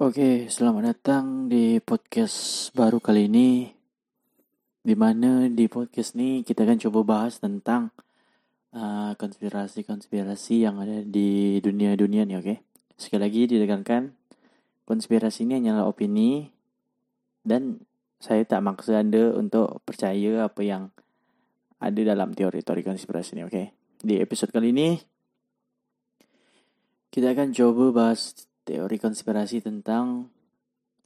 Oke, selamat datang di podcast baru kali ini. Di mana di podcast ini kita akan coba bahas tentang uh, konspirasi-konspirasi yang ada di dunia-dunia nih, oke? Sekali lagi ditekankan, konspirasi ini hanyalah opini dan saya tak maksud Anda untuk percaya apa yang ada dalam teori-teori konspirasi ini, oke? Di episode kali ini kita akan coba bahas teori konspirasi tentang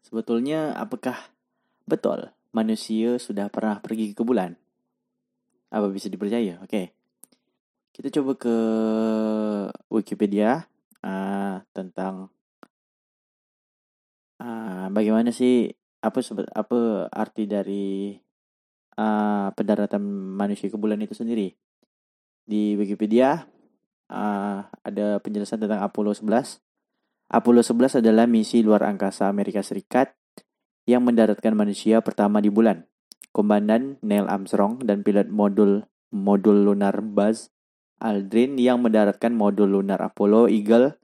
sebetulnya apakah betul manusia sudah pernah pergi ke bulan? Apa bisa dipercaya? Oke. Kita coba ke Wikipedia uh, tentang uh, bagaimana sih apa apa arti dari uh, pendaratan manusia ke bulan itu sendiri. Di Wikipedia uh, ada penjelasan tentang Apollo 11 Apollo 11 adalah misi luar angkasa Amerika Serikat yang mendaratkan manusia pertama di bulan. Komandan Neil Armstrong dan pilot modul modul lunar Buzz Aldrin yang mendaratkan modul lunar Apollo Eagle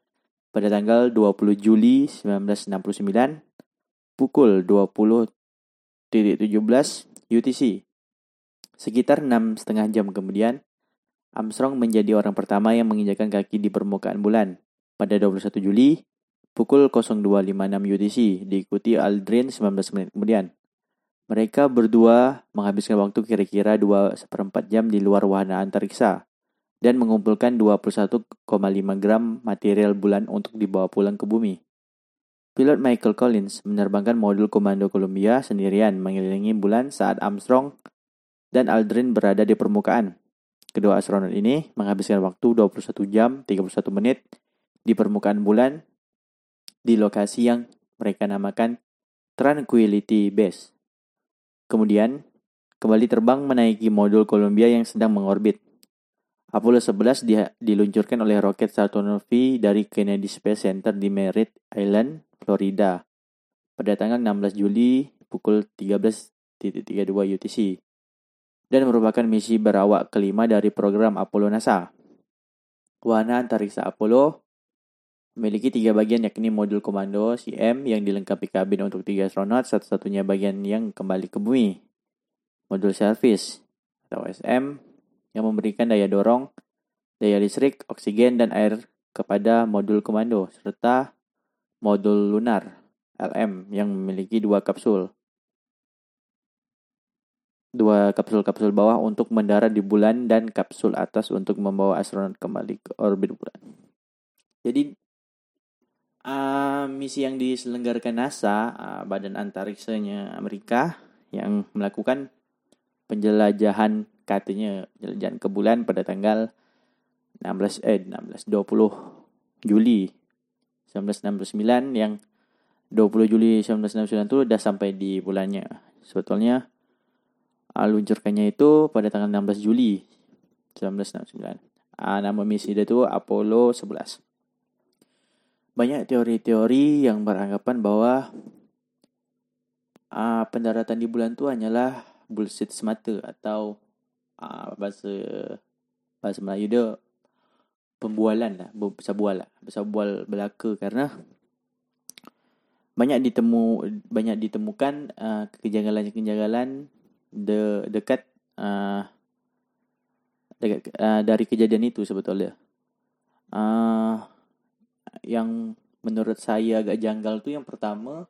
pada tanggal 20 Juli 1969 pukul 20.17 UTC. Sekitar enam setengah jam kemudian, Armstrong menjadi orang pertama yang menginjakan kaki di permukaan bulan. Pada 21 Juli, pukul 02.56 UTC, diikuti Aldrin 19 menit kemudian. Mereka berdua menghabiskan waktu kira-kira 2 seperempat jam di luar wahana antariksa dan mengumpulkan 21,5 gram material bulan untuk dibawa pulang ke bumi. Pilot Michael Collins menerbangkan modul komando Columbia sendirian mengelilingi bulan saat Armstrong dan Aldrin berada di permukaan. Kedua astronot ini menghabiskan waktu 21 jam 31 menit di permukaan bulan di lokasi yang mereka namakan Tranquility Base. Kemudian, kembali terbang menaiki modul Columbia yang sedang mengorbit. Apollo 11 di, diluncurkan oleh roket Saturn V dari Kennedy Space Center di Merritt Island, Florida pada tanggal 16 Juli pukul 13.32 UTC dan merupakan misi berawak kelima dari program Apollo NASA. Wahana antariksa Apollo memiliki tiga bagian yakni modul komando CM yang dilengkapi kabin untuk tiga astronot, satu-satunya bagian yang kembali ke bumi. Modul service atau SM yang memberikan daya dorong, daya listrik, oksigen, dan air kepada modul komando, serta modul lunar LM yang memiliki dua kapsul. Dua kapsul-kapsul bawah untuk mendarat di bulan dan kapsul atas untuk membawa astronot kembali ke orbit bulan. Jadi uh, misi yang diselenggarakan NASA, uh, Badan Antariksanya Amerika, yang melakukan penjelajahan katanya penjelajahan ke bulan pada tanggal 16 eh 16 20 Juli 1969 yang 20 Juli 1969 itu udah sampai di bulannya. Sebetulnya uh, luncurkannya itu pada tanggal 16 Juli 1969. Uh, nama misi itu Apollo 11 banyak teori-teori yang beranggapan bahwa uh, pendaratan di bulan itu hanyalah bullshit semata atau uh, bahasa bahasa Melayu dia pembualan lah, besar bual lah, besar bual belaka karena banyak ditemu banyak ditemukan uh, kejanggalan-kejanggalan de, dekat uh, dekat uh, dari kejadian itu sebetulnya. Uh, yang menurut saya agak janggal tuh yang pertama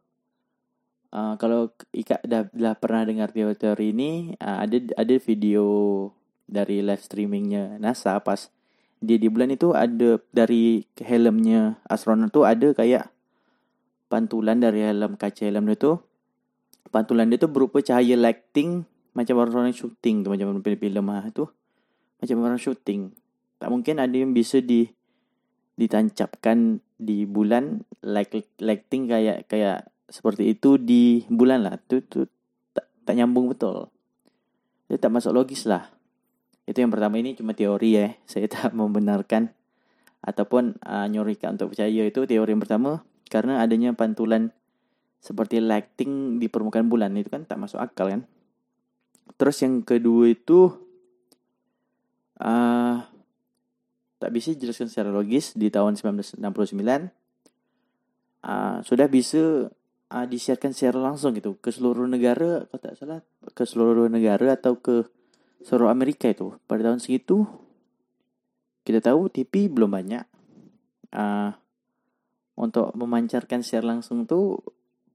uh, kalau Ika dah, pernah dengar teori-teori ini uh, ada ada video dari live streamingnya NASA pas dia di bulan itu ada dari helmnya astronot tuh ada kayak pantulan dari helm kaca helm itu pantulan dia tuh berupa cahaya lighting macam orang-orang syuting tuh macam film-film ah itu macam orang syuting. Tak mungkin ada yang bisa di ditancapkan di bulan like lighting kayak kayak seperti itu di bulan lah. Itu tuh tak, tak nyambung betul. Itu tak masuk logis lah. Itu yang pertama ini cuma teori ya saya tak membenarkan. Ataupun uh, nyurikan untuk percaya. Itu teori yang pertama. Karena adanya pantulan seperti lighting di permukaan bulan. Itu kan tak masuk akal kan? Terus yang kedua itu uh, bisa dijelaskan secara logis di tahun 1969 uh, sudah bisa uh, disiarkan secara langsung gitu ke seluruh negara kalau tak salah ke seluruh negara atau ke seluruh Amerika itu. Pada tahun segitu kita tahu TV belum banyak. Uh, untuk memancarkan secara langsung tuh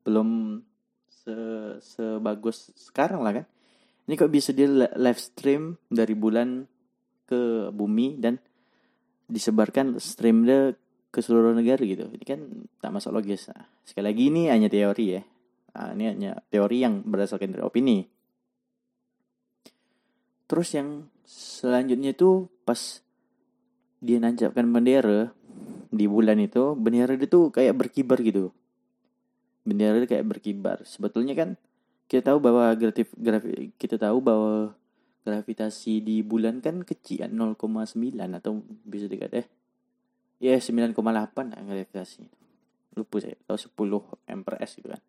belum se sebagus sekarang lah kan. Ini kok bisa dia live stream dari bulan ke bumi dan disebarkan stream dia ke seluruh negara gitu. Ini kan tak masuk logis. Nah, sekali lagi ini hanya teori ya. Nah, ini hanya teori yang berdasarkan dari opini. Terus yang selanjutnya itu pas dia nancapkan bendera di bulan itu, bendera itu kayak berkibar gitu. Bendera itu kayak berkibar. Sebetulnya kan kita tahu bahwa grafik kita tahu bahwa gravitasi di bulan kan kecil 0,9 atau bisa dikatakan eh? Ya 9,8 gravitasi lupa saya atau 10 m per s gitu kan.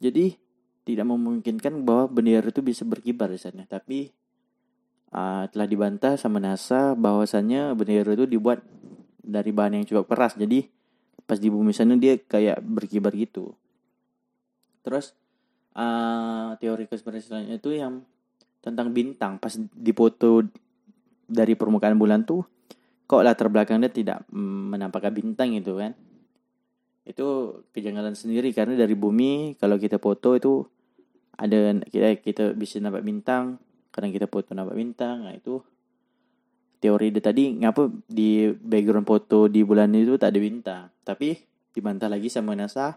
Jadi tidak memungkinkan bahwa bendera itu bisa berkibar di sana. Tapi uh, telah dibantah sama NASA bahwasannya bendera itu dibuat dari bahan yang cukup keras. Jadi pas di bumi sana dia kayak berkibar gitu. Terus uh, teori konspirasi itu yang tentang bintang. Pas dipoto dari permukaan bulan tuh kok latar belakangnya tidak menampakkan bintang itu kan? Itu kejanggalan sendiri karena dari bumi kalau kita foto itu ada kita kita bisa nampak bintang. Kadang kita foto nampak bintang nah itu teori itu tadi ngapa di background foto di bulan itu tak ada bintang? Tapi dibantah lagi sama NASA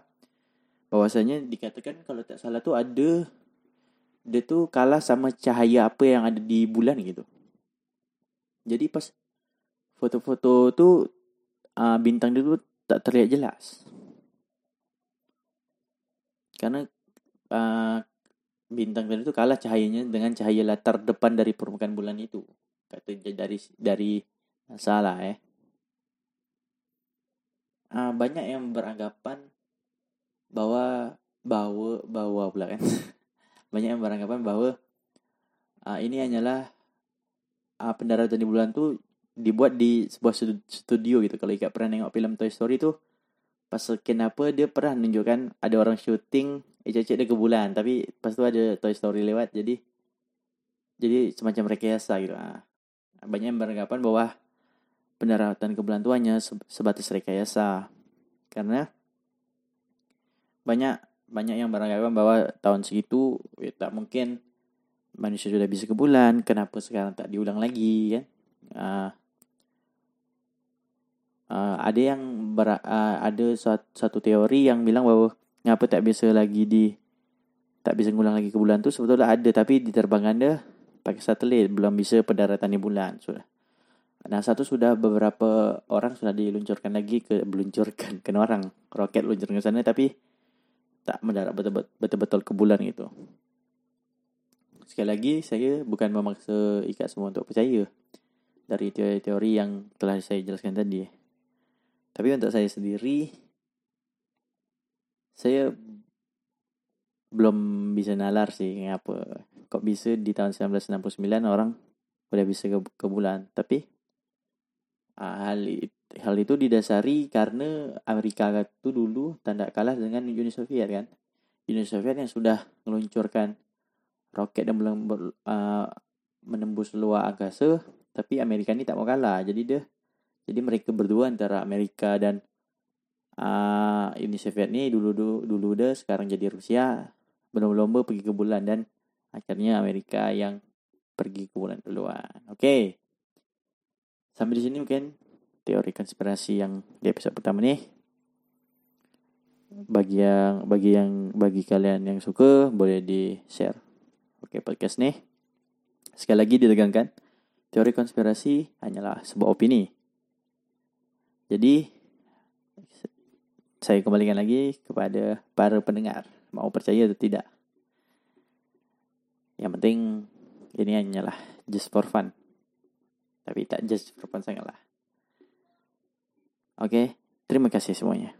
bahwasanya dikatakan kalau tak salah tuh ada dia tuh kalah sama cahaya apa yang ada di bulan gitu. Jadi pas foto-foto tuh uh, bintang dia tuh tak terlihat jelas. Karena uh, bintang tadi itu kalah cahayanya dengan cahaya latar depan dari permukaan bulan itu. Kata dari dari salah ya. Uh, banyak yang beranggapan bahwa bahwa bahwa pula kan banyak yang beranggapan bahwa uh, ini hanyalah uh, pendaratan di bulan tuh dibuat di sebuah studio gitu. Kalau Ika pernah nengok film Toy Story tuh pas kenapa dia pernah menunjukkan ada orang syuting cecek dia ke bulan tapi pas itu ada Toy Story lewat jadi jadi semacam rekayasa gitu nah, banyak yang beranggapan bahwa pendaratan ke bulan itu hanya sebatas rekayasa karena banyak banyak yang beranggapan bahwa tahun segitu ya, tak mungkin manusia sudah bisa ke bulan kenapa sekarang tak diulang lagi kan uh, uh, ada yang ber, uh, ada suatu, satu teori yang bilang bahwa ngapa tak bisa lagi di tak bisa ngulang lagi ke bulan tuh sebetulnya ada tapi diterbangkan deh pakai satelit belum bisa pendaratan di bulan sudah. Nah satu sudah beberapa orang sudah diluncurkan lagi ke meluncurkan ke orang roket luncur ke sana tapi tak mendarat betul-betul ke bulan itu. Sekali lagi, saya bukan memaksa ikat semua untuk percaya dari teori-teori yang telah saya jelaskan tadi. Tapi untuk saya sendiri, saya belum bisa nalar sih apa kok bisa di tahun 1969 orang udah bisa ke, ke bulan. Tapi hal itu hal itu didasari karena Amerika itu dulu tanda kalah dengan Uni Soviet kan. Uni Soviet yang sudah meluncurkan roket dan belum uh, menembus luar angkasa, tapi Amerika ini tak mau kalah. Jadi dia jadi mereka berdua antara Amerika dan uh, Uni Soviet ini dulu dulu dulu deh sekarang jadi Rusia belum-lomba pergi ke bulan dan akhirnya Amerika yang pergi ke bulan duluan. Oke. Okay. Sampai di sini mungkin teori konspirasi yang di episode pertama nih. Bagi yang bagi yang bagi kalian yang suka boleh di share oke podcast nih. Sekali lagi ditegangkan teori konspirasi hanyalah sebuah opini. Jadi saya kembalikan lagi kepada para pendengar. Mau percaya atau tidak? Yang penting ini hanyalah just for fun tapi tak just fun sangat lah Oke, terima kasih semuanya.